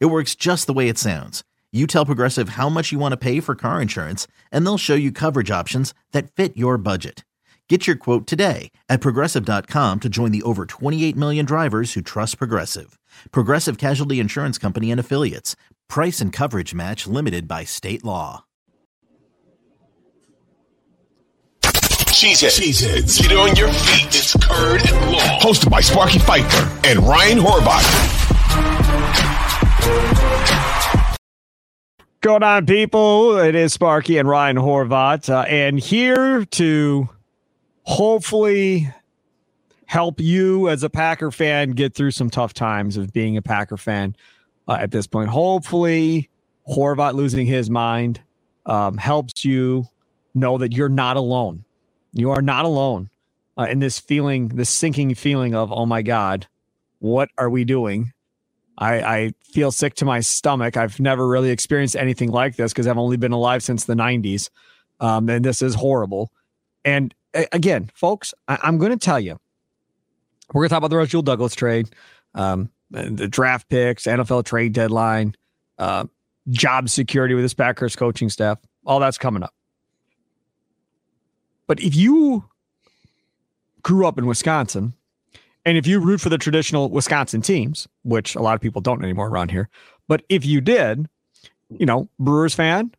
It works just the way it sounds. You tell Progressive how much you want to pay for car insurance, and they'll show you coverage options that fit your budget. Get your quote today at progressive.com to join the over 28 million drivers who trust Progressive. Progressive Casualty Insurance Company and Affiliates. Price and coverage match limited by state law. Cheeseheads. Cheeseheads. Get on your feet. It's Curd and Long. Hosted by Sparky Fifer and Ryan Horvat. Going on, people? It is Sparky and Ryan Horvat, uh, and here to hopefully help you as a Packer fan get through some tough times of being a Packer fan uh, at this point. Hopefully, Horvat losing his mind um, helps you know that you're not alone. You are not alone uh, in this feeling, this sinking feeling of, oh my God, what are we doing? I, I feel sick to my stomach. I've never really experienced anything like this because I've only been alive since the 90s. Um, and this is horrible. And again, folks, I, am going to tell you, we're going to talk about the Rasul Douglas trade, um, the draft picks, NFL trade deadline, uh, job security with this Packers coaching staff. All that's coming up. But if you grew up in Wisconsin and if you root for the traditional Wisconsin teams, which a lot of people don't anymore around here, but if you did, you know, Brewers fan,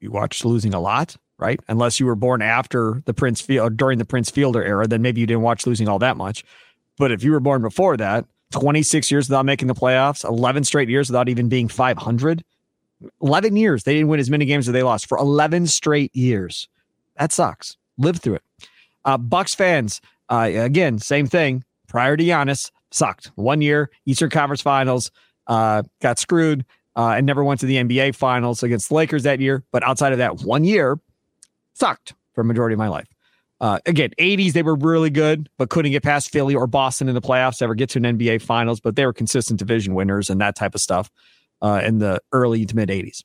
you watched losing a lot, right? Unless you were born after the Prince Field during the Prince Fielder era, then maybe you didn't watch losing all that much. But if you were born before that, 26 years without making the playoffs, 11 straight years without even being 500, 11 years they didn't win as many games as they lost for 11 straight years. That sucks. Live through it. Uh, Bucks fans, uh, again, same thing. Prior to Giannis, sucked. One year, Eastern Conference Finals, uh, got screwed, uh, and never went to the NBA Finals against the Lakers that year. But outside of that one year, sucked for a majority of my life. Uh, again, 80s, they were really good, but couldn't get past Philly or Boston in the playoffs, ever get to an NBA Finals, but they were consistent division winners and that type of stuff uh, in the early to mid 80s.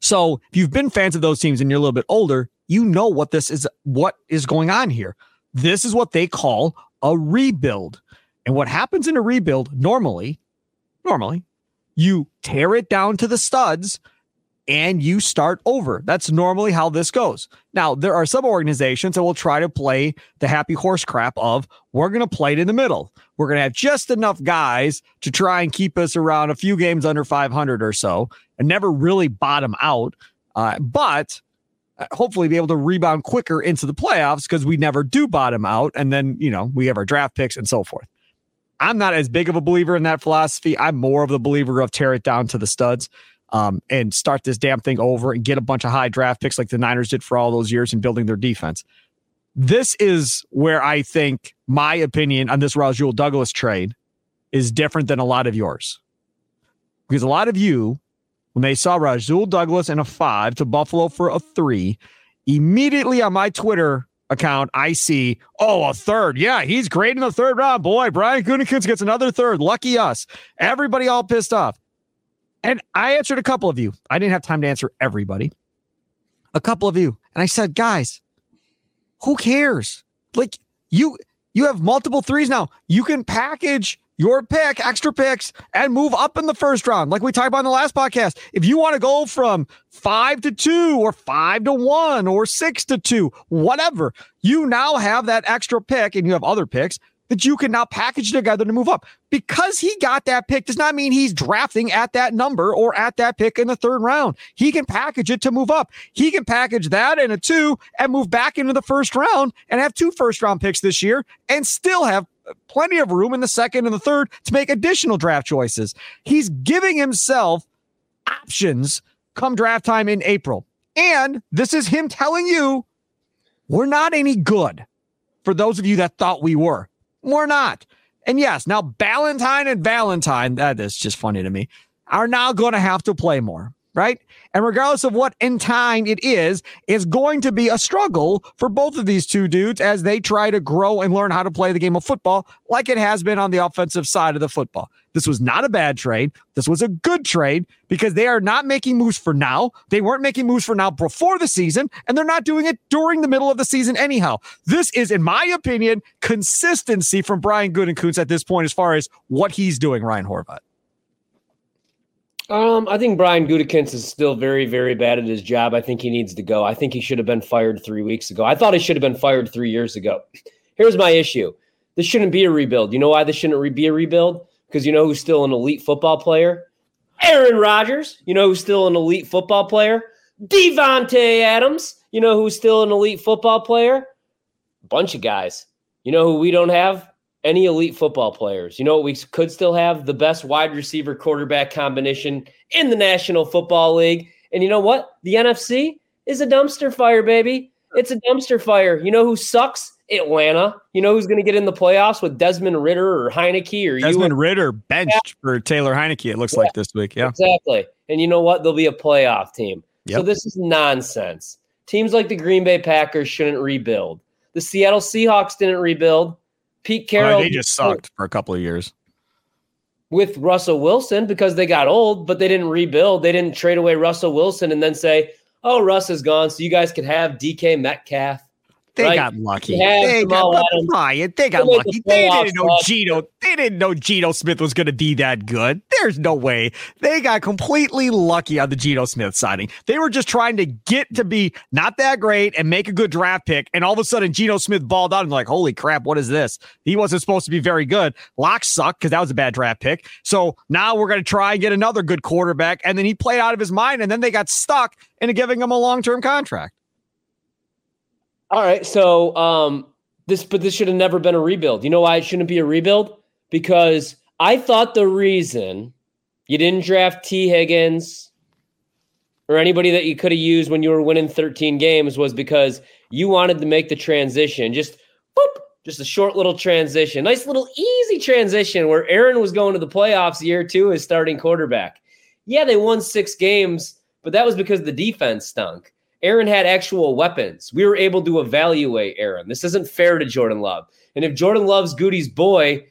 So if you've been fans of those teams and you're a little bit older, you know what this is, what is going on here. This is what they call a rebuild. And what happens in a rebuild normally, normally, you tear it down to the studs and you start over. That's normally how this goes. Now, there are some organizations that will try to play the happy horse crap of we're going to play it in the middle. We're going to have just enough guys to try and keep us around a few games under 500 or so and never really bottom out. Uh, but hopefully be able to rebound quicker into the playoffs because we never do bottom out. And then, you know, we have our draft picks and so forth. I'm not as big of a believer in that philosophy. I'm more of the believer of tear it down to the studs um, and start this damn thing over and get a bunch of high draft picks like the Niners did for all those years in building their defense. This is where I think my opinion on this Rasul Douglas trade is different than a lot of yours. Because a lot of you when they saw Rasul Douglas and a five to Buffalo for a three, immediately on my Twitter account, I see, oh, a third. Yeah, he's great in the third round. Boy, Brian Gutekunst gets another third. Lucky us. Everybody all pissed off. And I answered a couple of you. I didn't have time to answer everybody. A couple of you. And I said, guys, who cares? Like you you have multiple threes now. You can package your pick, extra picks, and move up in the first round. Like we talked about in the last podcast. If you want to go from five to two or five to one or six to two, whatever, you now have that extra pick and you have other picks that you can now package together to move up. Because he got that pick does not mean he's drafting at that number or at that pick in the third round. He can package it to move up. He can package that in a two and move back into the first round and have two first round picks this year and still have plenty of room in the second and the third to make additional draft choices. He's giving himself options come draft time in April. And this is him telling you we're not any good for those of you that thought we were. We're not. And yes, now Valentine and Valentine, that is just funny to me. are now going to have to play more right? And regardless of what in time it is, it's going to be a struggle for both of these two dudes as they try to grow and learn how to play the game of football like it has been on the offensive side of the football. This was not a bad trade. This was a good trade because they are not making moves for now. They weren't making moves for now before the season, and they're not doing it during the middle of the season anyhow. This is, in my opinion, consistency from Brian Gutekunst at this point as far as what he's doing, Ryan Horvat. Um, I think Brian Gutekunst is still very, very bad at his job. I think he needs to go. I think he should have been fired three weeks ago. I thought he should have been fired three years ago. Here's my issue: this shouldn't be a rebuild. You know why this shouldn't re- be a rebuild? Because you know who's still an elite football player? Aaron Rodgers. You know who's still an elite football player? Davante Adams. You know who's still an elite football player? Bunch of guys. You know who we don't have? Any elite football players. You know we could still have? The best wide receiver quarterback combination in the National Football League. And you know what? The NFC is a dumpster fire, baby. It's a dumpster fire. You know who sucks? Atlanta. You know who's going to get in the playoffs with Desmond Ridder or Heineke or Desmond you? Ridder benched for Taylor Heineke. It looks yeah, like this week. Yeah, exactly. And you know what? They'll be a playoff team. Yep. So this is nonsense. Teams like the Green Bay Packers shouldn't rebuild. The Seattle Seahawks didn't rebuild. Pete Carroll. they just sucked for a couple of years with Russell Wilson because they got old, but they didn't rebuild. They didn't trade away Russell Wilson and then say, "Oh, Russ is gone, so you guys could have DK Metcalf." They right? got lucky. They got, Ryan, they got they lucky. They didn't know Geno. They didn't know Geno Smith was going to be that good. There's no way. They got completely lucky on the Geno Smith signing. They were just trying to get to be not that great and make a good draft pick. And all of a sudden, Geno Smith balled out and like, holy crap, what is this? He wasn't supposed to be very good. Lock sucked because that was a bad draft pick. So now we're going to try and get another good quarterback. And then he played out of his mind. And then they got stuck into giving him a long term contract. All right, so um, this, but this should have never been a rebuild. You know why it shouldn't be a rebuild? Because I thought the reason you didn't draft Tee Higgins or anybody that you could have used when you were winning 13 games was because you wanted to make the transition. Just boop, just a short little transition, nice little easy transition where Aaron was going to the playoffs year two as starting quarterback. Yeah, they won six games, but that was because the defense stunk. Aaron had actual weapons. We were able to evaluate Aaron. This isn't fair to Jordan Love. And if Jordan Love's Goody's boy,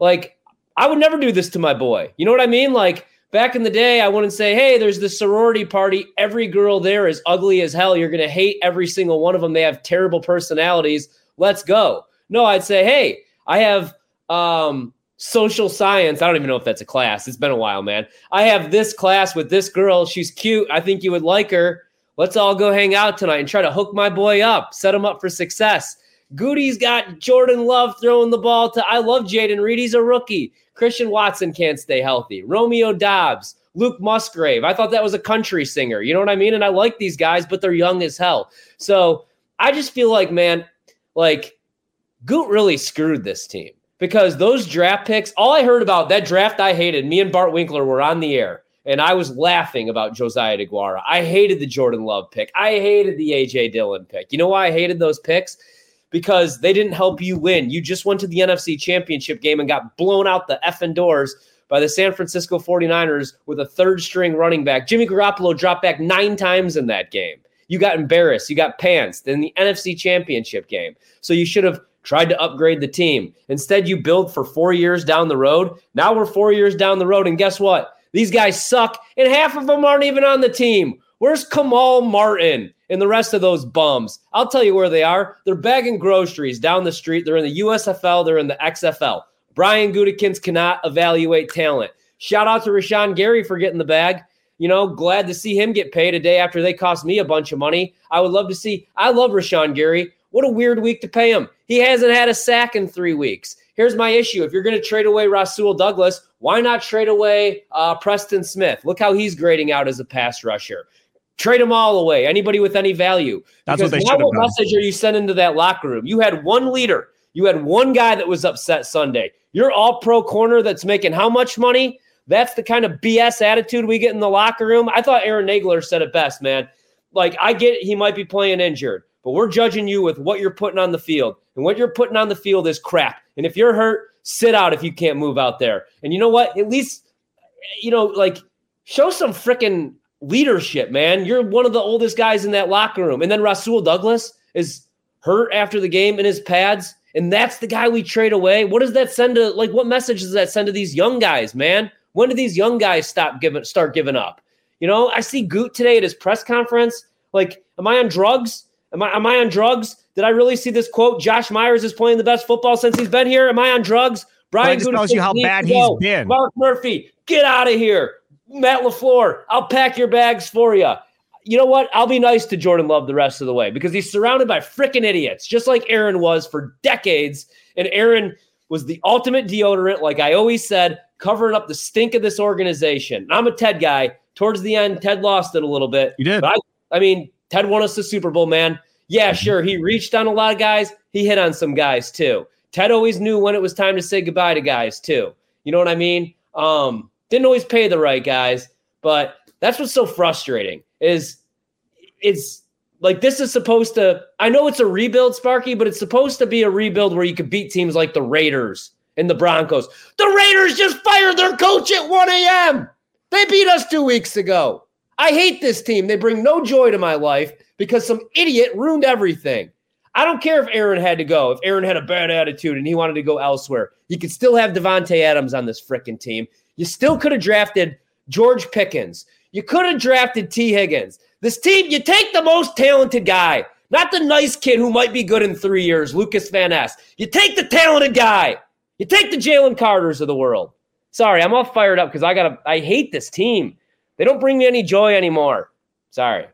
like I would never do this to my boy. You know what I mean? Like back in the day, I wouldn't say, hey, there's this sorority party. Every girl there is ugly as hell. You're going to hate every single one of them. They have terrible personalities. Let's go. No, I'd say, hey, I have um, social science. I don't even know if that's a class. It's been a while, man. I have this class with this girl. She's cute. I think you would like her. Let's all go hang out tonight and try to hook my boy up, set him up for success. Goody's got Jordan Love throwing the ball to. I love Jayden Reed. He's a rookie. Christian Watson can't stay healthy. Romeo Doubs, Luke Musgrave. I thought that was a country singer. You know what I mean? And I like these guys, but they're young as hell. So I just feel like, man, like Goot really screwed this team because those draft picks, all I heard about that draft I hated, me and Bart Winkler were on the air and I was laughing about Josiah DeGuara. I hated the Jordan Love pick. I hated the AJ Dillon pick. You know why I hated those picks? Because they didn't help you win. You just went to the NFC Championship game and got blown out the effing doors by the San Francisco 49ers with a third string running back. Jimmy Garoppolo dropped back nine times in that game. You got embarrassed. You got pantsed in the NFC Championship game. So you should have tried to upgrade the team. Instead, you build for four years down the road. Now we're four years down the road. And guess what? These guys suck, and half of them aren't even on the team. Where's Kamal Martin and the rest of those bums? I'll tell you where they are. They're bagging groceries down the street. They're in the USFL, they're in the XFL. Brian Gutekunst cannot evaluate talent. Shout out to Rashan Gary for getting the bag. You know, glad to see him get paid a day after they cost me a bunch of money. I would love to see. I love Rashan Gary. What a weird week to pay him. He hasn't had a sack in three weeks. Here's my issue. If you're going to trade away Rasul Douglas, why not trade away uh, Preston Smith? Look how he's grading out as a pass rusher. Trade them all away. Anybody with any value. That's because what they now what message are you sending to that locker room? You had one leader. You had one guy that was upset Sunday. You're all pro corner that's making how much money? That's the kind of BS attitude we get in the locker room. I thought Aaron Nagler said it best, man. Like, I get it, he might be playing injured, but we're judging you with what you're putting on the field. And what you're putting on the field is crap. And if you're hurt, sit out if you can't move out there. And you know what? At least, you know, like show some freaking leadership, man. You're one of the oldest guys in that locker room. And then Rasul Douglas is hurt after the game in his pads. And that's the guy we trade away. What does that send to like what message does that send to these young guys, man? When do these young guys stop giving start giving up? You know, I see Goot today at his press conference. Like, am I on drugs? Am I am I on drugs? Did I really see this quote? Josh Myers is playing the best football since he's been here. Am I on drugs? Brian just tells you how bad he's been. Mark Murphy, get out of here. Matt LaFleur, I'll pack your bags for you. You know what? I'll be nice to Jordan Love the rest of the way because he's surrounded by freaking idiots, just like Aaron was for decades. And Aaron was the ultimate deodorant, like I always said, covering up the stink of this organization. I'm a Ted guy. Towards the end, Ted lost it a little bit. You did. I, I mean, Ted won us the Super Bowl, man. Yeah, sure. He reached on a lot of guys. He hit on some guys too. Ted always knew when it was time to say goodbye to guys too. You know what I mean? Um, didn't always pay the right guys, but that's what's so frustrating is it's like this is supposed to I know it's a rebuild, Sparky, but it's supposed to be a rebuild where you could beat teams like the Raiders and the Broncos. The Raiders just fired their coach at 1 a.m. They beat us two weeks ago. I hate this team. They bring no joy to my life because some idiot ruined everything. I don't care if Aaron had to go, if Aaron had a bad attitude and he wanted to go elsewhere. You could still have Davante Adams on this freaking team. You still could have drafted George Pickens. You could have drafted Tee Higgins. This team, you take the most talented guy, not the nice kid who might be good in three years, Lucas Van Ness. You take the talented guy. You take the Jalen Carters of the world. Sorry, I'm all fired up because I gotta I hate this team. They don't bring me any joy anymore. Sorry.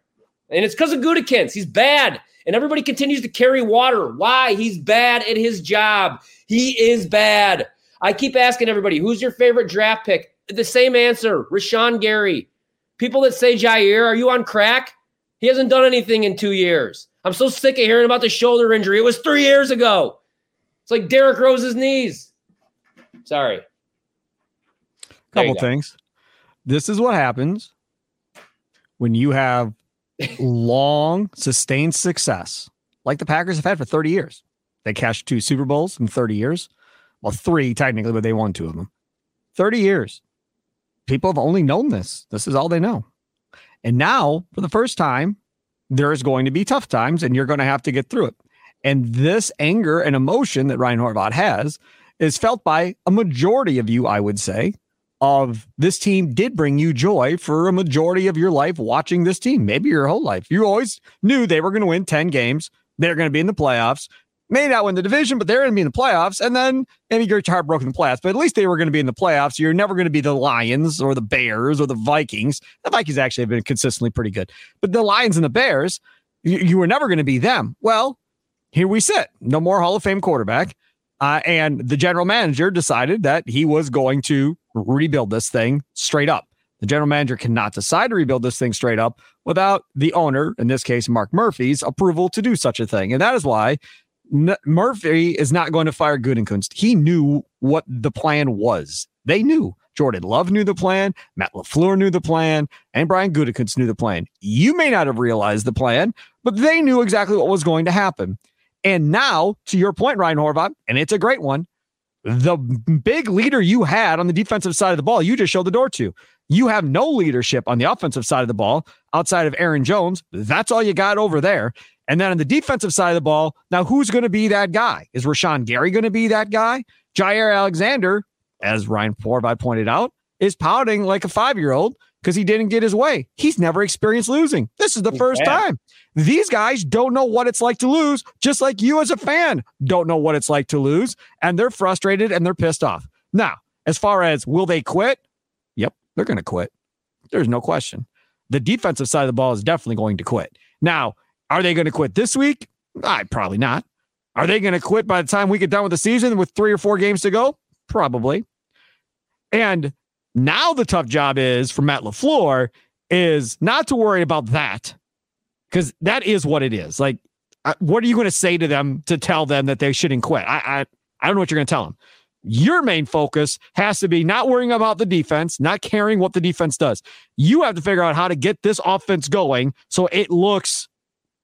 And it's because of Gutekunst. He's bad. And everybody continues to carry water. Why? He's bad at his job. He is bad. I keep asking everybody, who's your favorite draft pick? The same answer, Rashan Gary. People that say Jair, are you on crack? He hasn't done anything in two years. I'm so sick of hearing about the shoulder injury. It was three years ago. It's like Derrick Rose's knees. Sorry. Couple things. This is what happens when you have long, sustained success, like the Packers have had for 30 years. They cashed two Super Bowls in 30 years. Well, three technically, but they won two of them. 30 years. People have only known this. This is all they know. And now, for the first time, there is going to be tough times and you're going to have to get through it. And this anger and emotion that Ryan Horvat has is felt by a majority of you, I would say, of this team did bring you joy for a majority of your life watching this team, maybe your whole life. You always knew they were going to win 10 games. They're going to be in the playoffs may not win the division, but they're going to be in the playoffs. And then maybe you're heartbroken in the playoffs, but at least they were going to be in the playoffs. You're never going to be the Lions or the Bears or the Vikings. The Vikings actually have been consistently pretty good, but the Lions and the Bears, you, you were never going to be them. Well, here we sit. No more Hall of Fame quarterback. Uh, and the general manager decided that he was going to rebuild this thing straight up. The general manager cannot decide to rebuild this thing straight up without the owner, in this case, Mark Murphy's approval to do such a thing. And that is why N- Murphy is not going to fire Gutekunst. He knew what the plan was. They knew. Jordan Love knew the plan. Matt LaFleur knew the plan. And Brian Gutekunst knew the plan. You may not have realized the plan, but they knew exactly what was going to happen. And now, to your point, Ryan Horvat, and it's a great one, the big leader you had on the defensive side of the ball, you just showed the door to. You have no leadership on the offensive side of the ball outside of Aaron Jones. That's all you got over there. And then on the defensive side of the ball, now who's going to be that guy? Is Rashan Gary going to be that guy? Jair Alexander, as Ryan Horvat pointed out, is pouting like a five year old because he didn't get his way. He's never experienced losing. This is the first time. These guys don't know what it's like to lose, just like you as a fan don't know what it's like to lose. And they're frustrated and they're pissed off. Now, as far as will they quit? Yep, they're going to quit. There's no question. The defensive side of the ball is definitely going to quit. Now, are they going to quit this week? I probably not. Are they going to quit by the time we get done with the season with three or four games to go? Probably. And now the tough job is for Matt LaFleur is not to worry about that because that is what it is. Like, what are you going to say to them to tell them that they shouldn't quit? I, I, I don't know what you're going to tell them. Your main focus has to be not worrying about the defense, not caring what the defense does. You have to figure out how to get this offense going so it looks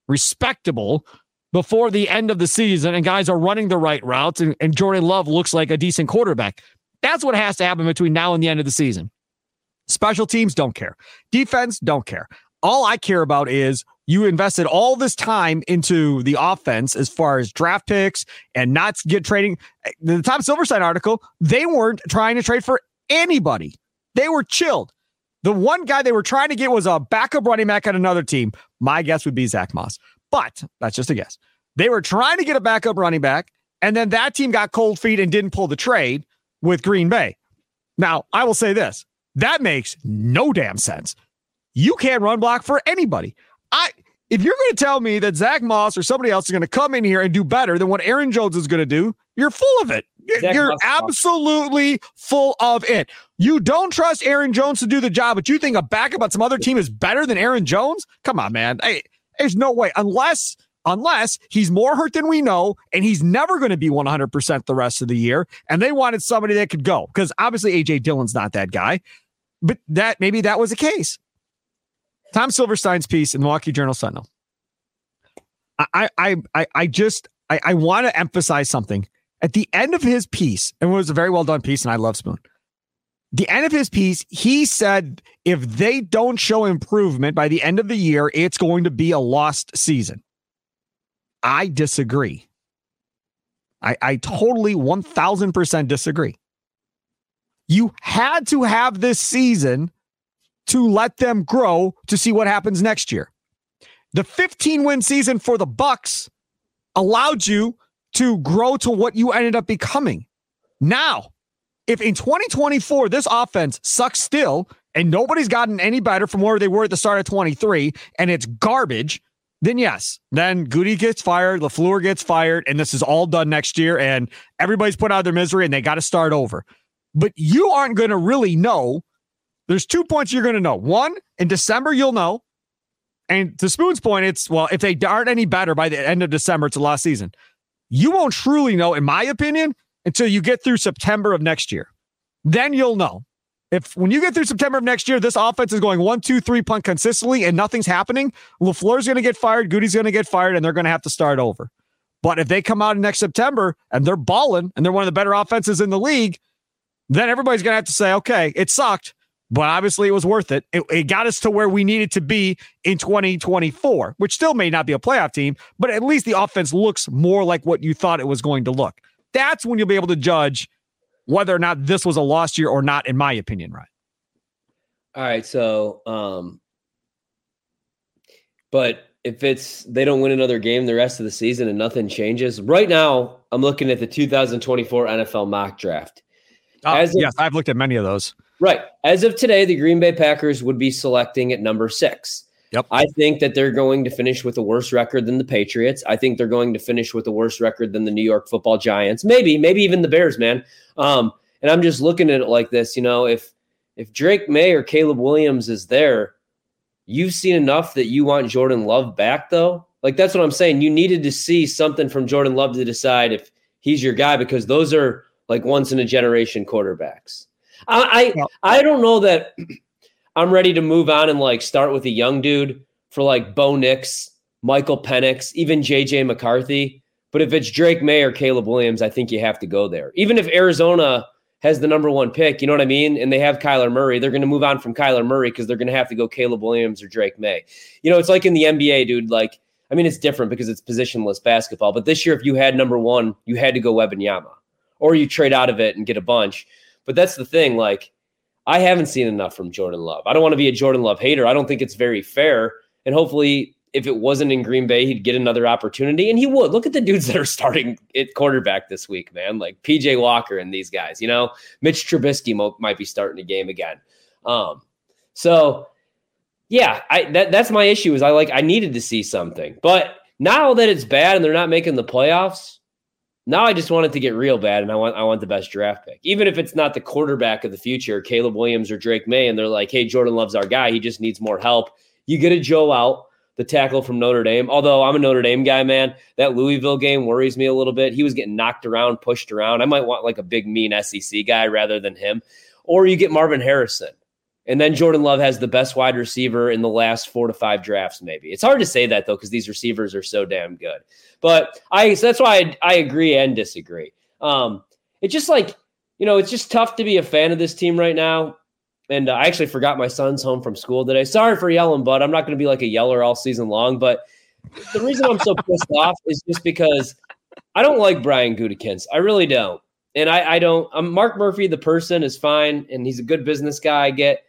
respectable before the end of the season and guys are running the right routes and, and Jordan Love looks like a decent quarterback. That's what has to happen between now and the end of the season. Special teams don't care. Defense don't care. All I care about is you invested all this time into the offense as far as draft picks and not get trading. The Tom Silverstein article, they weren't trying to trade for anybody. They were chilled. The one guy they were trying to get was a backup running back on another team. My guess would be Zach Moss, but that's just a guess. They were trying to get a backup running back, and then that team got cold feet and didn't pull the trade with Green Bay. Now, I will say this that makes no damn sense. You can't run block for anybody. I if you're going to tell me that Zach Moss or somebody else is going to come in here and do better than what Aaron Jones is going to do, you're full of it. You're, you're absolutely full of it. You don't trust Aaron Jones to do the job, but you think a backup on some other team is better than Aaron Jones? Come on, man. Hey, there's no way unless unless he's more hurt than we know and he's never going to be 100% the rest of the year and they wanted somebody that could go because obviously AJ Dillon's not that guy but that maybe that was the case Tom Silverstein's piece in the Milwaukee Journal Sentinel. I I I I just I, I want to emphasize something. At the end of his piece, and it was a very well done piece, and I love Spoon. The end of his piece, he said if they don't show improvement by the end of the year, it's going to be a lost season. I disagree. I, I totally 1000% disagree. You had to have this season to let them grow to see what happens next year. The 15 win season for the Bucks allowed you to grow to what you ended up becoming. Now, if in 2024 this offense sucks still and nobody's gotten any better from where they were at the start of 23 and it's garbage, then yes, then Goody gets fired, LaFleur gets fired, and this is all done next year, and everybody's put out of their misery and they got to start over. But you aren't going to really know there's two points you're going to know. One, in December, you'll know. And to Spoon's point, it's well, if they aren't any better by the end of December, it's a lost season. You won't truly know, in my opinion, until you get through September of next year. Then you'll know. If when you get through September of next year, this offense is going one, two, three punt consistently and nothing's happening, LaFleur's going to get fired, Goody's going to get fired, and they're going to have to start over. But if they come out in next September and they're balling and they're one of the better offenses in the league, then everybody's going to have to say, okay, it sucked, but obviously it was worth it. it. it. got us to where we needed to be in 2024, which still may not be a playoff team, but at least the offense looks more like what you thought it was going to look. That's when you'll be able to judge whether or not this was a lost year or not, in my opinion, right? All right. So, um, but if it's they don't win another game the rest of the season and nothing changes, right now I'm looking at the 2024 NFL mock draft. Oh, As yes, I've looked at many of those. Right. As of today, the Green Bay Packers would be selecting at number six. Yep. I think that they're going to finish with a worse record than the Patriots. I think they're going to finish with a worse record than the New York football giants. Maybe, maybe even the Bears, man. Um, and I'm just looking at it like this, you know, if if Drake Maye or Caleb Williams is there, you've seen enough that you want Jordan Love back, though. Like that's what I'm saying. You needed to see something from Jordan Love to decide if he's your guy because those are like once in a generation quarterbacks. I I, I don't know that I'm ready to move on and like start with a young dude for like Bo Nix, Michael Penix, even JJ McCarthy. But if it's Drake Maye or Caleb Williams, I think you have to go there. Even if Arizona has the number one pick, you know what I mean? And they have Kyler Murray, they're going to move on from Kyler Murray because they're going to have to go Caleb Williams or Drake Maye. You know, it's like in the NBA, dude. Like, I mean, it's different because it's positionless basketball. But this year, if you had number one, you had to go Wembanyama, or you trade out of it and get a bunch. But that's the thing. Like, I haven't seen enough from Jordan Love. I don't want to be a Jordan Love hater. I don't think it's very fair. And hopefully, if it wasn't in Green Bay, he'd get another opportunity, and he would. Look at the dudes that are starting at quarterback this week, man. Like PJ Walker and these guys. You know, Mitch Trubisky mo- might be starting a game again. Um, so yeah, I that that's my issue. Is I like I needed to see something, but now that it's bad and they're not making the playoffs, now I just want it to get real bad, and I want I want the best draft pick, even if it's not the quarterback of the future, Caleb Williams or Drake Maye, and they're like, "Hey, Jordan loves our guy. He just needs more help." You get a Joe Alt, the tackle from Notre Dame. Although I'm a Notre Dame guy, man, that Louisville game worries me a little bit. He was getting knocked around, pushed around. I might want like a big, mean SEC guy rather than him. Or you get Marvin Harrison. And then Jordan Love has the best wide receiver in the last four to five drafts, maybe. It's hard to say that though, because these receivers are so damn good. But I so that's why I, I agree and disagree. Um, it's just like, you know, it's just tough to be a fan of this team right now. and uh, I actually forgot my son's home from school today. Sorry for yelling, but I'm not going to be like a yeller all season long. But the reason I'm so pissed off is just because I don't like Brian Gutekunst. I really don't. And I, I don't. I'm Mark Murphy, the person is fine, and he's a good business guy. I get,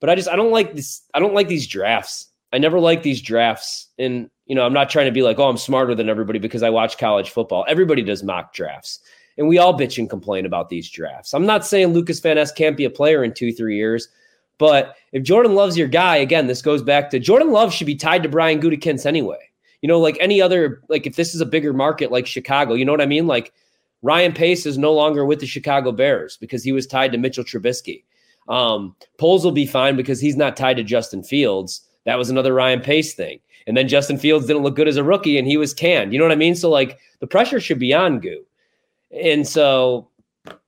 but I just I don't like this. I don't like these drafts. I never like these drafts. And you know, I'm not trying to be like, oh, I'm smarter than everybody because I watch college football. Everybody does mock drafts, and we all bitch and complain about these drafts. I'm not saying Lucas Van Ness can't be a player in two, three years, but if Jordan Love's your guy, again, this goes back to Jordan Love should be tied to Brian Gutekunst anyway. You know, like any other, like if this is a bigger market like Chicago, you know what I mean? Like Ryan Pace is no longer with the Chicago Bears because he was tied to Mitchell Trubisky. Um, Poles will be fine because he's not tied to Justin Fields. That was another Ryan Pace thing. And then Justin Fields didn't look good as a rookie and he was canned. You know what I mean? So like the pressure should be on Goo. And so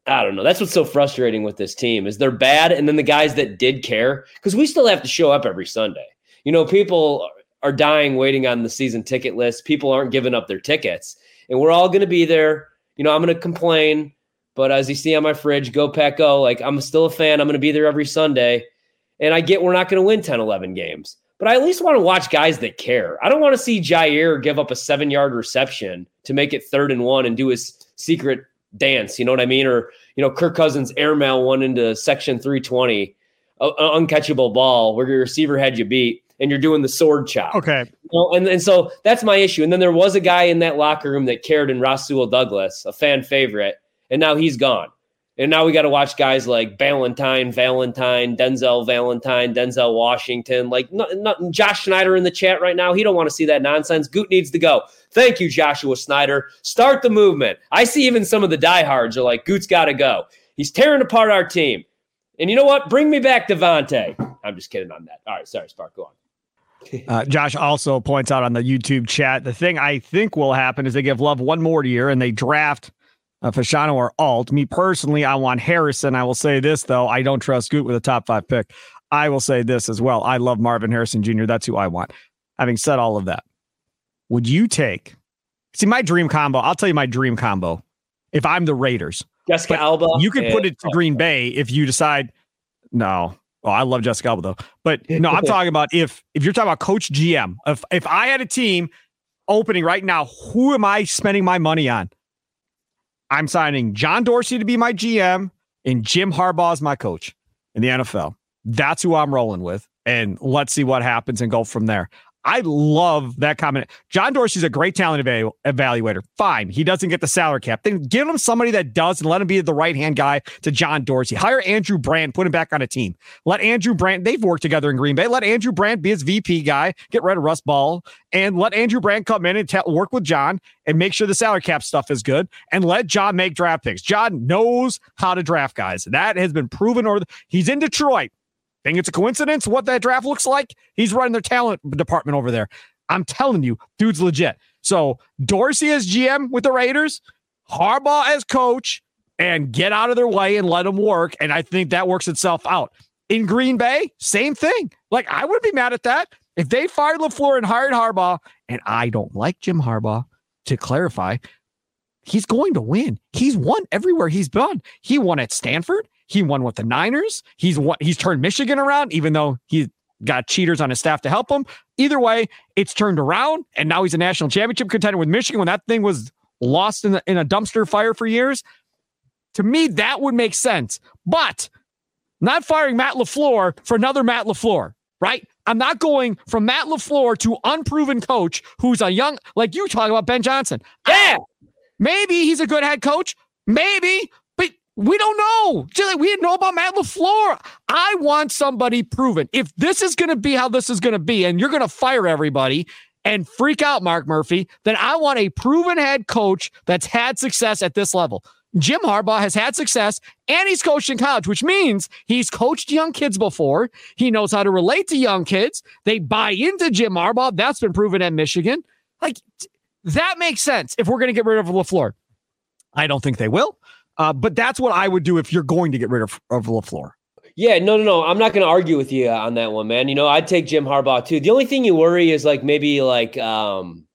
I don't know. That's what's so frustrating with this team is they're bad, and then the guys that did care because we still have to show up every Sunday. You know, people are dying waiting on the season ticket list. People aren't giving up their tickets, and we're all going to be there. You know, I'm going to complain, but as you see on my fridge, go pack go. Like I'm still a fan. I'm going to be there every Sunday, and I get we're not going to win 10, 11 games, but I at least want to watch guys that care. I don't want to see Jair give up a seven yard reception to make it third and one and do his secret dance. You know what I mean? Or you know, Kirk Cousins airmail one into section 320, an uncatchable ball where your receiver had you beat, and you're doing the sword chop. Okay. You know, and and so that's my issue. And then there was a guy in that locker room that cared in Rasul Douglas, a fan favorite, and now he's gone. And now we got to watch guys like Valentine, Valentine, Denzel Valentine, Denzel Washington, like not, not, Josh Schneider in the chat right now. He don't want to see that nonsense. Goot needs to go. Thank you, Joshua Snyder. Start the movement. I see even some of the diehards are like, Goot's got to go. He's tearing apart our team. And you know what? Bring me back Davante. I'm just kidding on that. All right, sorry, Spark, go on. Uh, Josh also points out on the YouTube chat the thing I think will happen is they give Love one more year and they draft uh, Fashanu or Alt. Me personally, I want Harrison. I will say this though, I don't trust Goot with a top five pick. I will say this as well. I love Marvin Harrison Jr. That's who I want. Having said all of that, would you take? See, my dream combo. I'll tell you my dream combo. If I'm the Raiders, Jessica but Alba. You could put it to Green Bay if you decide. No, oh, I love Jessica Alba though. But no, I'm talking about if if you're talking about Coach GM. If if I had a team opening right now, who am I spending my money on? I'm signing John Dorsey to be my GM and Jim Harbaugh as my coach in the NFL. That's who I'm rolling with. And let's see what happens and go from there. I love that comment. John Dorsey's a great talent evalu- evaluator. Fine. He doesn't get the salary cap. Then give him somebody that does and let him be the right hand guy to John Dorsey. Hire Andrew Brandt, put him back on a team. Let Andrew Brandt, they've worked together in Green Bay. Let Andrew Brandt be his VP guy, get rid of Russ Ball, and let Andrew Brandt come in and t- work with John and make sure the salary cap stuff is good and let John make draft picks. John knows how to draft guys. That has been proven. Or he's in Detroit. Think it's a coincidence what that draft looks like? He's running their talent department over there. I'm telling you, dude's legit. So Dorsey as GM with the Raiders, Harbaugh as coach, and get out of their way and let them work. And I think that works itself out. In Green Bay, same thing. Like I wouldn't be mad at that. If they fired LaFleur and hired Harbaugh, and I don't like Jim Harbaugh, to clarify, he's going to win. He's won everywhere he's been. He won at Stanford. He won with the Niners. He's he's turned Michigan around, even though he got cheaters on his staff to help him. Either way, it's turned around, and now he's a national championship contender with Michigan when that thing was lost in, the, in a dumpster fire for years. To me, that would make sense. But not firing Matt LaFleur for another Matt LaFleur, right? I'm not going from Matt LaFleur to unproven coach who's a young, like you talking about Ben Johnson. Yeah. Maybe he's a good head coach. Maybe, we don't know. Just like we didn't know about Matt LaFleur. I want somebody proven. If this is going to be how this is going to be, and you're going to fire everybody and freak out Mark Murphy, then I want a proven head coach that's had success at this level. Jim Harbaugh has had success and he's coached in college, which means he's coached young kids before. He knows how to relate to young kids. They buy into Jim Harbaugh. That's been proven at Michigan. Like that makes sense if we're going to get rid of LaFleur. I don't think they will. Uh, but that's what I would do if you're going to get rid of, of LaFleur. Yeah, no, no, no. I'm not going to argue with you on that one, man. You know, I'd take Jim Harbaugh too. The only thing you worry is like maybe like um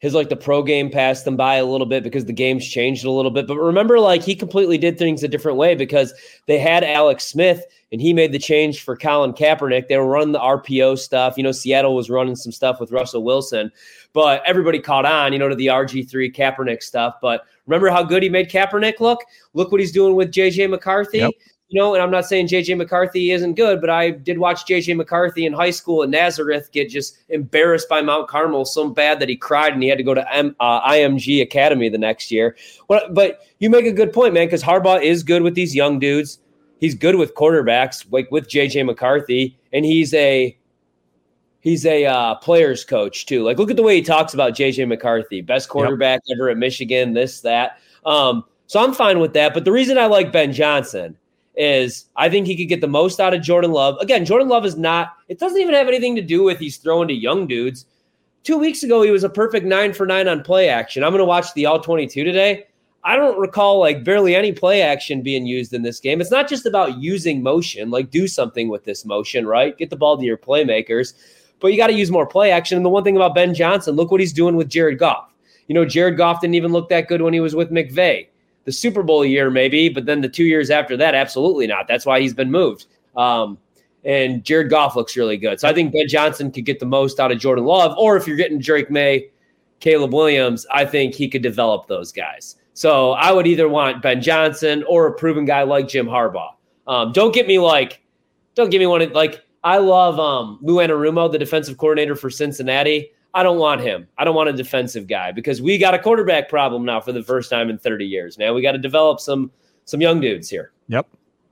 his like the pro game passed them by a little bit because the game's changed a little bit. But remember, like he completely did things a different way because they had Alex Smith and he made the change for Colin Kaepernick. They were running the RPO stuff. You know, Seattle was running some stuff with Russell Wilson, but everybody caught on, you know, to the RG3 Kaepernick stuff. But remember how good he made Kaepernick look? Look what he's doing with JJ McCarthy. Yep you know, and I'm not saying JJ McCarthy isn't good, but I did watch JJ McCarthy in high school at Nazareth get just embarrassed by Mount Carmel so bad that he cried and he had to go to M, uh, IMG Academy the next year. But, but you make a good point, man, because Harbaugh is good with these young dudes. He's good with quarterbacks, like with JJ McCarthy, and he's a he's a uh, players coach too. Like, look at the way he talks about JJ McCarthy, best quarterback yep. ever at Michigan, this that. Um, so I'm fine with that. But the reason I like Ben Johnson is I think he could get the most out of Jordan Love. Again, Jordan Love is not, it doesn't even have anything to do with he's throwing to young dudes. Two weeks ago, he was a perfect nine for nine on play action. I'm going to watch the all 22 today. I don't recall like barely any play action being used in this game. It's not just about using motion, like do something with this motion, right? Get the ball to your playmakers, but you got to use more play action. And the one thing about Ben Johnson, look what he's doing with Jared Goff. You know, Jared Goff didn't even look that good when he was with McVay the Super Bowl year, maybe, but then the two years after that, absolutely not. That's why he's been moved. Um, and Jared Goff looks really good. So I think Ben Johnson could get the most out of Jordan Love. Or if you're getting Drake Maye, Caleb Williams, I think he could develop those guys. So I would either want Ben Johnson or a proven guy like Jim Harbaugh. Um, don't get me like, don't get me one like I love um, Lou Anarumo, the defensive coordinator for Cincinnati. I don't want him. I don't want a defensive guy because we got a quarterback problem now for the first time in 30 years. Now we got to develop some some young dudes here. Yep.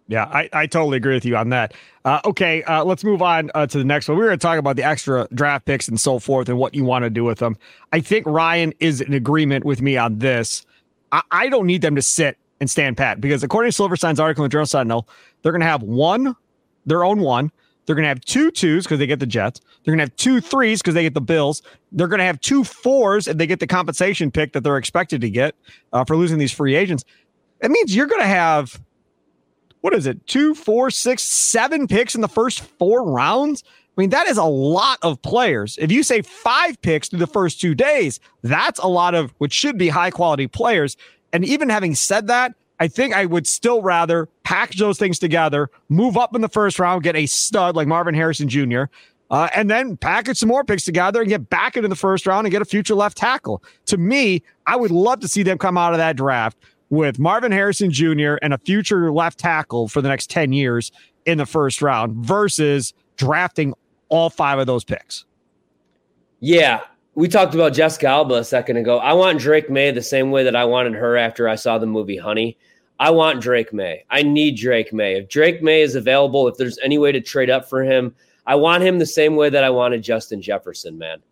Yeah, I, I totally agree with you on that. Uh, okay, uh, let's move on uh, to the next one. We were going to talk about the extra draft picks and so forth and what you want to do with them. I think Ryan is in agreement with me on this. I, I don't need them to sit and stand pat because according to Silverstein's article in the Journal Sentinel, they're going to have one, their own one. They're going to have two twos because they get the Jets. They're going to have two threes because they get the Bills. They're going to have two fours and they get the compensation pick that they're expected to get uh, for losing these free agents. It means you're going to have, what is it, two, four, six, seven picks in the first four rounds? I mean, that is a lot of players. If you say five picks through the first two days, that's a lot of what should be high quality players. And even having said that, I think I would still rather package those things together, move up in the first round, get a stud like Marvin Harrison Jr., uh, and then package some more picks together and get back into the first round and get a future left tackle. To me, I would love to see them come out of that draft with Marvin Harrison Jr. and a future left tackle for the next 10 years in the first round versus drafting all five of those picks. Yeah, we talked about Jessica Alba a second ago. I want Drake Maye the same way that I wanted her after I saw the movie Honey. I want Drake Maye. I need Drake Maye. If Drake Maye is available, if there's any way to trade up for him, I want him the same way that I wanted Justin Jefferson, man.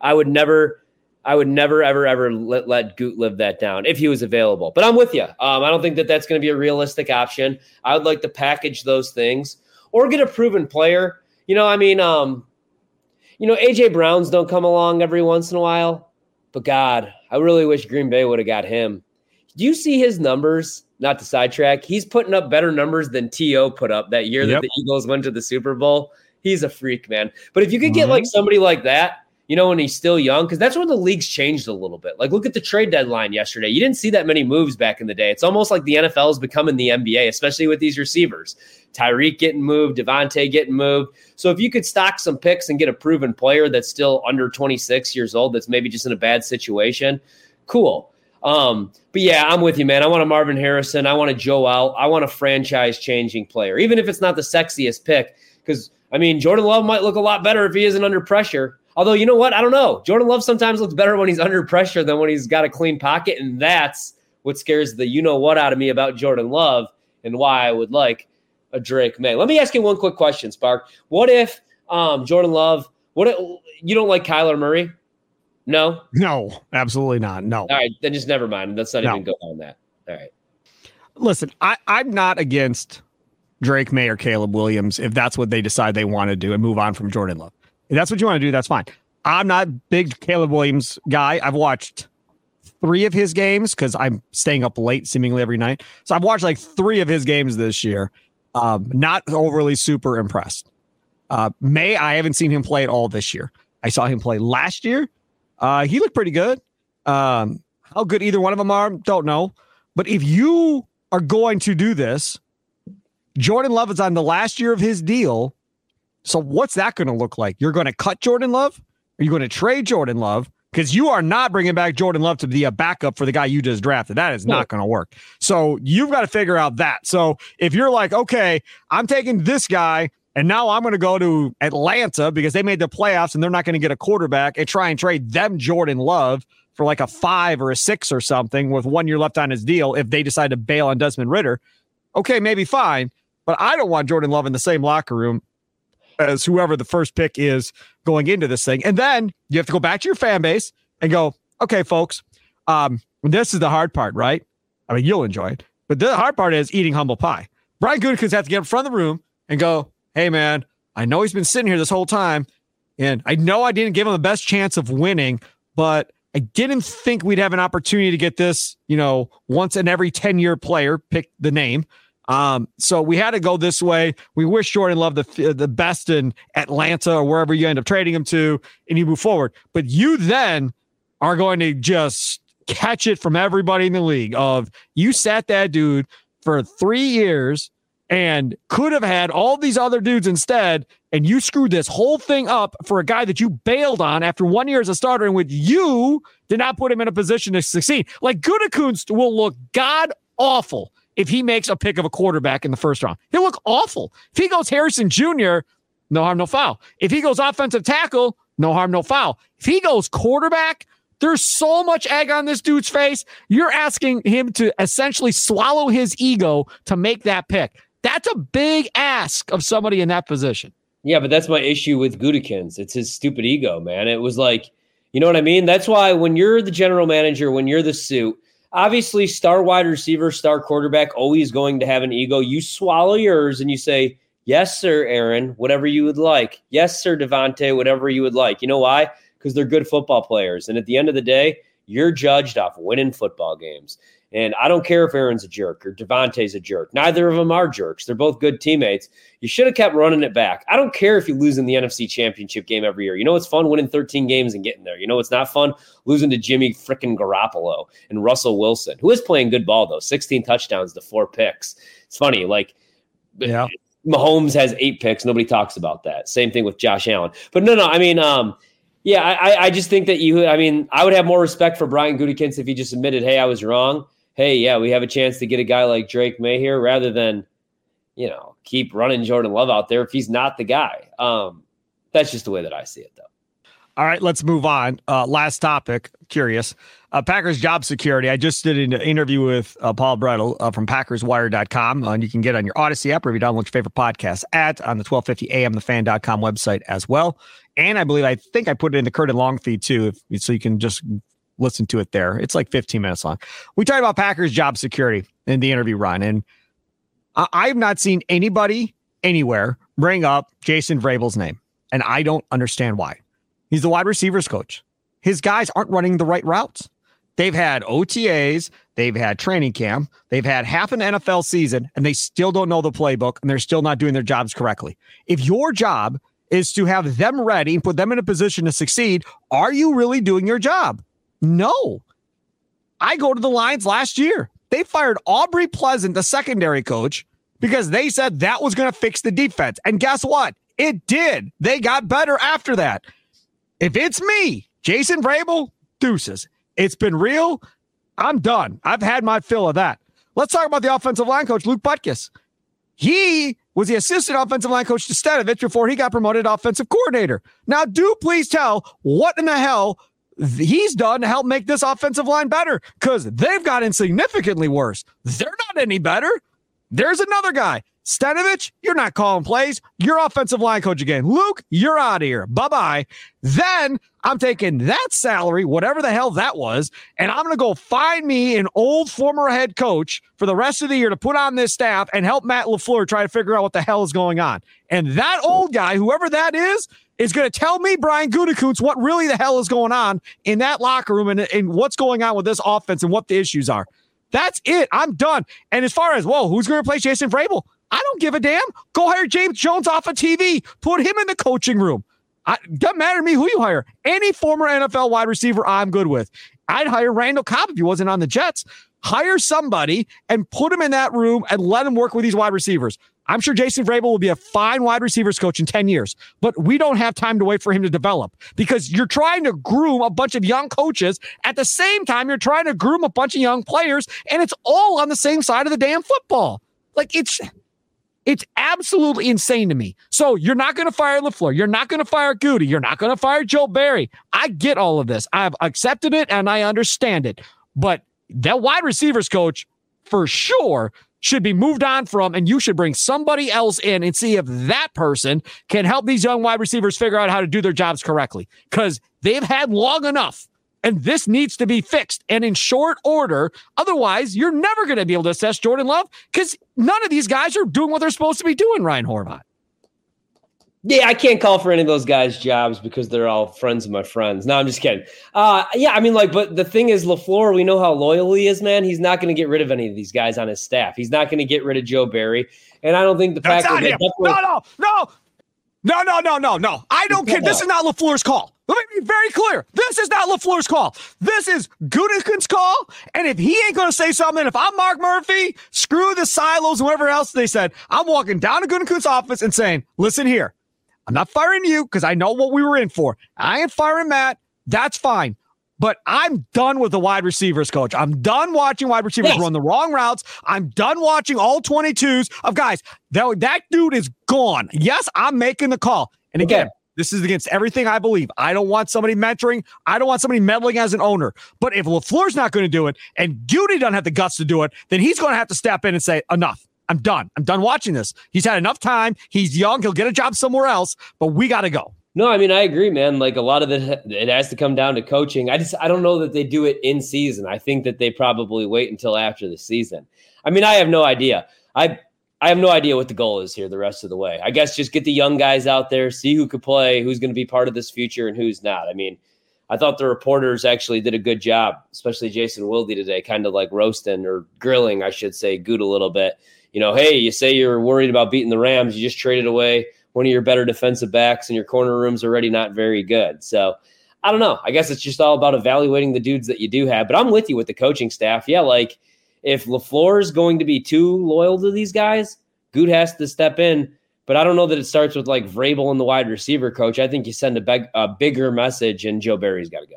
I would never, I would never, ever, ever let, let Goot live that down if he was available. But I'm with you. Um, I don't think that that's going to be a realistic option. I would like to package those things or get a proven player. You know, I mean, um, you know, AJ Browns don't come along every once in a while, but God, I really wish Green Bay would have got him. Do you see his numbers? Not to sidetrack, he's putting up better numbers than T.O. put up that year yep. that the Eagles went to the Super Bowl. He's a freak, man. But if you could mm-hmm. get like somebody like that, you know, when he's still young, because that's when the league's changed a little bit. Like, look at the trade deadline yesterday. You didn't see that many moves back in the day. It's almost like the NFL is becoming the NBA, especially with these receivers. Tyreek getting moved, Davante getting moved. So if you could stock some picks and get a proven player that's still under 26 years old, that's maybe just in a bad situation, cool. Um, but yeah, I'm with you, man. I want a Marvin Harrison. I want a Joe Alt. I want a franchise changing player, even if it's not the sexiest pick. Because I mean, Jordan Love might look a lot better if he isn't under pressure. Although, you know what? I don't know. Jordan Love sometimes looks better when he's under pressure than when he's got a clean pocket. And that's what scares the you know what out of me about Jordan Love and why I would like a Drake Maye. Let me ask you one quick question, Spark. What if um, Jordan Love, what if, you don't like Kyler Murray? No? No, absolutely not. No. All right, then just never mind. Let's not no. even go on that. All right. Listen, I, I'm not against Drake Maye or Caleb Williams if that's what they decide they want to do and move on from Jordan Love. If that's what you want to do, that's fine. I'm not big Caleb Williams guy. I've watched three of his games because I'm staying up late seemingly every night. So I've watched like three of his games this year. Um, not overly super impressed. Uh, Maye, I haven't seen him play at all this year. I saw him play last year. Uh, he looked pretty good. Um, how good either one of them are, don't know. But if you are going to do this, Jordan Love is on the last year of his deal. So what's that going to look like? You're going to cut Jordan Love? Are you going to trade Jordan Love? Because you are not bringing back Jordan Love to be a backup for the guy you just drafted. That is not going to work. So you've got to figure out that. So if you're like, okay, I'm taking this guy and now I'm going to go to Atlanta because they made the playoffs and they're not going to get a quarterback and try and trade them Jordan Love for like a five or a six or something with one year left on his deal if they decide to bail on Desmond Ridder. Okay, maybe fine. But I don't want Jordan Love in the same locker room as whoever the first pick is going into this thing. And then you have to go back to your fan base and go, okay, folks, um, this is the hard part, right? I mean, you'll enjoy it. But the hard part is eating humble pie. Brian Gutekunst has to get in front of the room and go, hey, man, I know he's been sitting here this whole time. And I know I didn't give him the best chance of winning, but I didn't think we'd have an opportunity to get this, you know, once in every 10 year player, pick the name. Um, so we had to go this way. We wish Jordan Love the the best in Atlanta or wherever you end up trading him to, and you move forward. But you then are going to just catch it from everybody in the league. Of you sat that dude for three years and could have had all these other dudes instead, and you screwed this whole thing up for a guy that you bailed on after one year as a starter, and with you did not put him in a position to succeed. Like Gutekunst will look god awful if he makes a pick of a quarterback in the first round. He'll look awful. If he goes Harrison Jr., no harm, no foul. If he goes offensive tackle, no harm, no foul. If he goes quarterback, there's so much egg on this dude's face. You're asking him to essentially swallow his ego to make that pick. That's a big ask of somebody in that position. Yeah, but that's my issue with Gutekunst. It's his stupid ego, man. It was like, you know what I mean? That's why when you're the general manager, when you're the suit, obviously star wide receiver, star quarterback, always going to have an ego. You swallow yours and you say, Yes, sir, Aaron, whatever you would like. Yes, sir, Davante, whatever you would like. You know why? Because they're good football players. And at the end of the day, you're judged off winning football games. And I don't care if Aaron's a jerk or Davante's a jerk. Neither of them are jerks. They're both good teammates. You should have kept running it back. I don't care if you lose in the NFC championship game every year. You know it's fun winning 13 games and getting there. You know it's not fun losing to Jimmy freaking Garoppolo and Russell Wilson, who is playing good ball though. 16 touchdowns to four picks. It's funny, like yeah. Mahomes has eight picks. Nobody talks about that. Same thing with Josh Allen. But no, no, I mean, um, yeah, I, I just think that you, I mean, I would have more respect for Brian Gutekunst if he just admitted, hey, I was wrong hey, yeah, we have a chance to get a guy like Drake Maye here rather than, you know, keep running Jordan Love out there if he's not the guy. Um, that's just the way that I see it, though. All right, let's move on. Uh, last topic. Curious. Uh, Packers job security. I just did an interview with uh, Paul Bretl uh, from PackersWire.com, uh, and you can get on your Audacy app or if you download your favorite podcast at on the 1250 AM the fan.com website as well. And I believe I think I put it in the Curd and Long feed too, if, so you can just listen to it there. It's like 15 minutes long. We talked about Packers job security in the interview run, and I, I've not seen anybody anywhere bring up Jason Vrabel's name, and I don't understand why. He's the wide receivers coach. His guys aren't running the right routes. They've had OTAs, they've had training camp, they've had half an NFL season, and they still don't know the playbook and they're still not doing their jobs correctly. If your job is to have them ready and put them in a position to succeed, are you really doing your job? No. I go to the Lions last year. They fired Aubrey Pleasant, the secondary coach, because they said that was going to fix the defense. And guess what? It did. They got better after that. If it's me, Jason Vrabel, deuces. It's been real. I'm done. I've had my fill of that. Let's talk about the offensive line coach, Luke Butkus. He was the assistant offensive line coach to Stenavich before he got promoted offensive coordinator. Now, do please tell what in the hell he's done to help make this offensive line better because they've gotten significantly worse. They're not any better. There's another guy. Stenavich, you're not calling plays. You're offensive line coach again. Luke, you're out of here. Bye bye. Then I'm taking that salary, whatever the hell that was, and I'm going to go find me an old former head coach for the rest of the year to put on this staff and help Matt LaFleur try to figure out what the hell is going on. And that old guy, whoever that is, is going to tell me, Brian Gutekunst, what really the hell is going on in that locker room and, and what's going on with this offense and what the issues are. That's it. I'm done. And as far as, well, who's going to replace Jason Vrabel? I don't give a damn. Go hire James Jones off of TV. Put him in the coaching room. I, doesn't matter to me who you hire. Any former NFL wide receiver, I'm good with. I'd hire Randall Cobb if he wasn't on the Jets. Hire somebody and put him in that room and let him work with these wide receivers. I'm sure Jason Vrabel will be a fine wide receivers coach in 10 years, but we don't have time to wait for him to develop because you're trying to groom a bunch of young coaches at the same time you're trying to groom a bunch of young players and it's all on the same side of the damn football. Like it's it's absolutely insane to me. So you're not going to fire LaFleur. You're not going to fire Goody. You're not going to fire Joe Barry. I get all of this. I've accepted it and I understand it. But that wide receivers coach for sure should be moved on from, and you should bring somebody else in and see if that person can help these young wide receivers figure out how to do their jobs correctly because they've had long enough. And this needs to be fixed and in short order. Otherwise, you're never going to be able to assess Jordan Love because none of these guys are doing what they're supposed to be doing, Ryan Horvat. Yeah, I can't call for any of those guys' jobs because they're all friends of my friends. No, I'm just kidding. Uh, yeah, I mean, like, but the thing is, LaFleur, we know how loyal he is, man. He's not going to get rid of any of these guys on his staff. He's not going to get rid of Joe Barry. And I don't think the That's fact that him. No, no, no, no, no, no, no, no. I don't care. This is not LaFleur's call. Let me be very clear. This is not LaFleur's call. This is Gutekunst's call. And if he ain't going to say something, if I'm Mark Murphy, screw the silos and whatever else they said, I'm walking down to Gutekunst's office and saying, listen here, I'm not firing you because I know what we were in for. I ain't firing Matt. That's fine. But I'm done with the wide receivers coach. I'm done watching wide receivers yes. run the wrong routes. I'm done watching all 22s of guys. That, that dude is gone. Yes, I'm making the call. And again, okay. this is against everything I believe. I don't want somebody mentoring. I don't want somebody meddling as an owner. But if LaFleur's not going to do it and Goody doesn't have the guts to do it, then he's going to have to step in and say, enough. I'm done. I'm done watching this. He's had enough time. He's young. He'll get a job somewhere else, but we got to go. No, I mean I agree, man. Like a lot of it, it has to come down to coaching. I just I don't know that they do it in season. I think that they probably wait until after the season. I mean, I have no idea. I I have no idea what the goal is here the rest of the way. I guess just get the young guys out there, see who could play, who's going to be part of this future, and who's not. I mean, I thought the reporters actually did a good job, especially Jason Wilde today, kind of like roasting or grilling, I should say, Good a little bit you know, hey, you say you're worried about beating the Rams, you just traded away one of your better defensive backs, and your corner room's already not very good. So I don't know. I guess it's just all about evaluating the dudes that you do have. But I'm with you with the coaching staff. Yeah, like if LaFleur is going to be too loyal to these guys, Good has to step in. But I don't know that it starts with like Vrabel and the wide receiver coach. I think you send a, a bigger message, and Joe Barry's got to go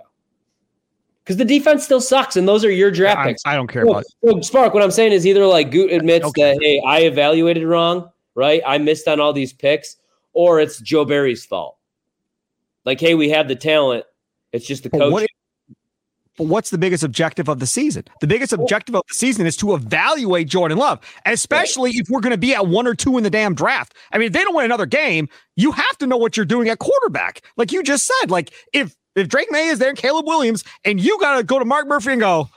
because the defense still sucks, and those are your draft I, picks. I don't care so, about so Spark. What I'm saying is either like Goot admits that hey, I evaluated wrong, right? I missed on all these picks, or it's Joe Barry's fault. Like, hey, we have the talent. It's just the coach. What, but what's the biggest objective of the season? The biggest objective of the season is to evaluate Jordan Love, especially if we're going to be at one or two in the damn draft. I mean, if they don't win another game, you have to know what you're doing at quarterback. Like you just said, like if if Drake Maye is there, Caleb Williams, and you got to go to Mark Murphy and go,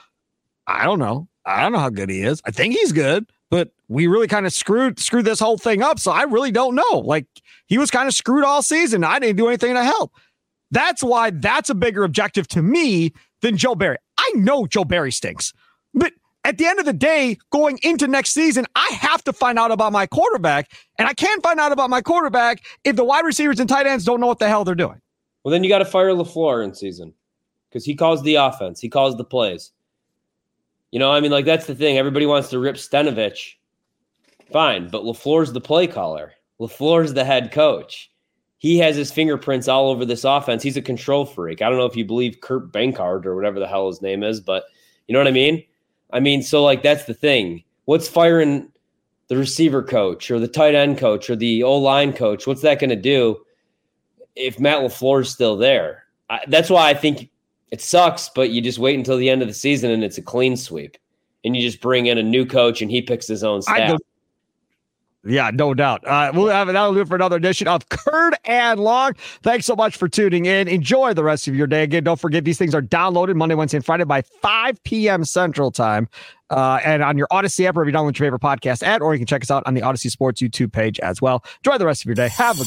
I don't know. I don't know how good he is. I think he's good, but we really kind of screwed screwed this whole thing up. So I really don't know. Like he was kind of screwed all season. I didn't do anything to help. That's why that's a bigger objective to me than Joe Barry. I know Joe Barry stinks, but at the end of the day, going into next season, I have to find out about my quarterback, and I can't find out about my quarterback if the wide receivers and tight ends don't know what the hell they're doing. Well, then you got to fire LaFleur in season because he calls the offense, he calls the plays. You know, I mean, like that's the thing. Everybody wants to rip Stenavich. Fine, but LaFleur's the play caller. LaFleur's the head coach. He has his fingerprints all over this offense. He's a control freak. I don't know if you believe Kurt Benkert or whatever the hell his name is, but you know what I mean? I mean, so like that's the thing. What's firing the receiver coach or the tight end coach or the O line coach? What's that going to do? If Matt LaFleur is still there. I, that's why I think it sucks, but you just wait until the end of the season and it's a clean sweep. And you just bring in a new coach and he picks his own staff. Yeah, no doubt. Uh, we'll have that'll do it for another edition of Curd and Long. Thanks so much for tuning in. Enjoy the rest of your day. Again, don't forget these things are downloaded Monday, Wednesday, and Friday by 5 p.m. Central Time. Uh, and on your Audacy app, or if you download your favorite podcast ad, or you can check us out on the Audacy Sports YouTube page as well. Enjoy the rest of your day. Have a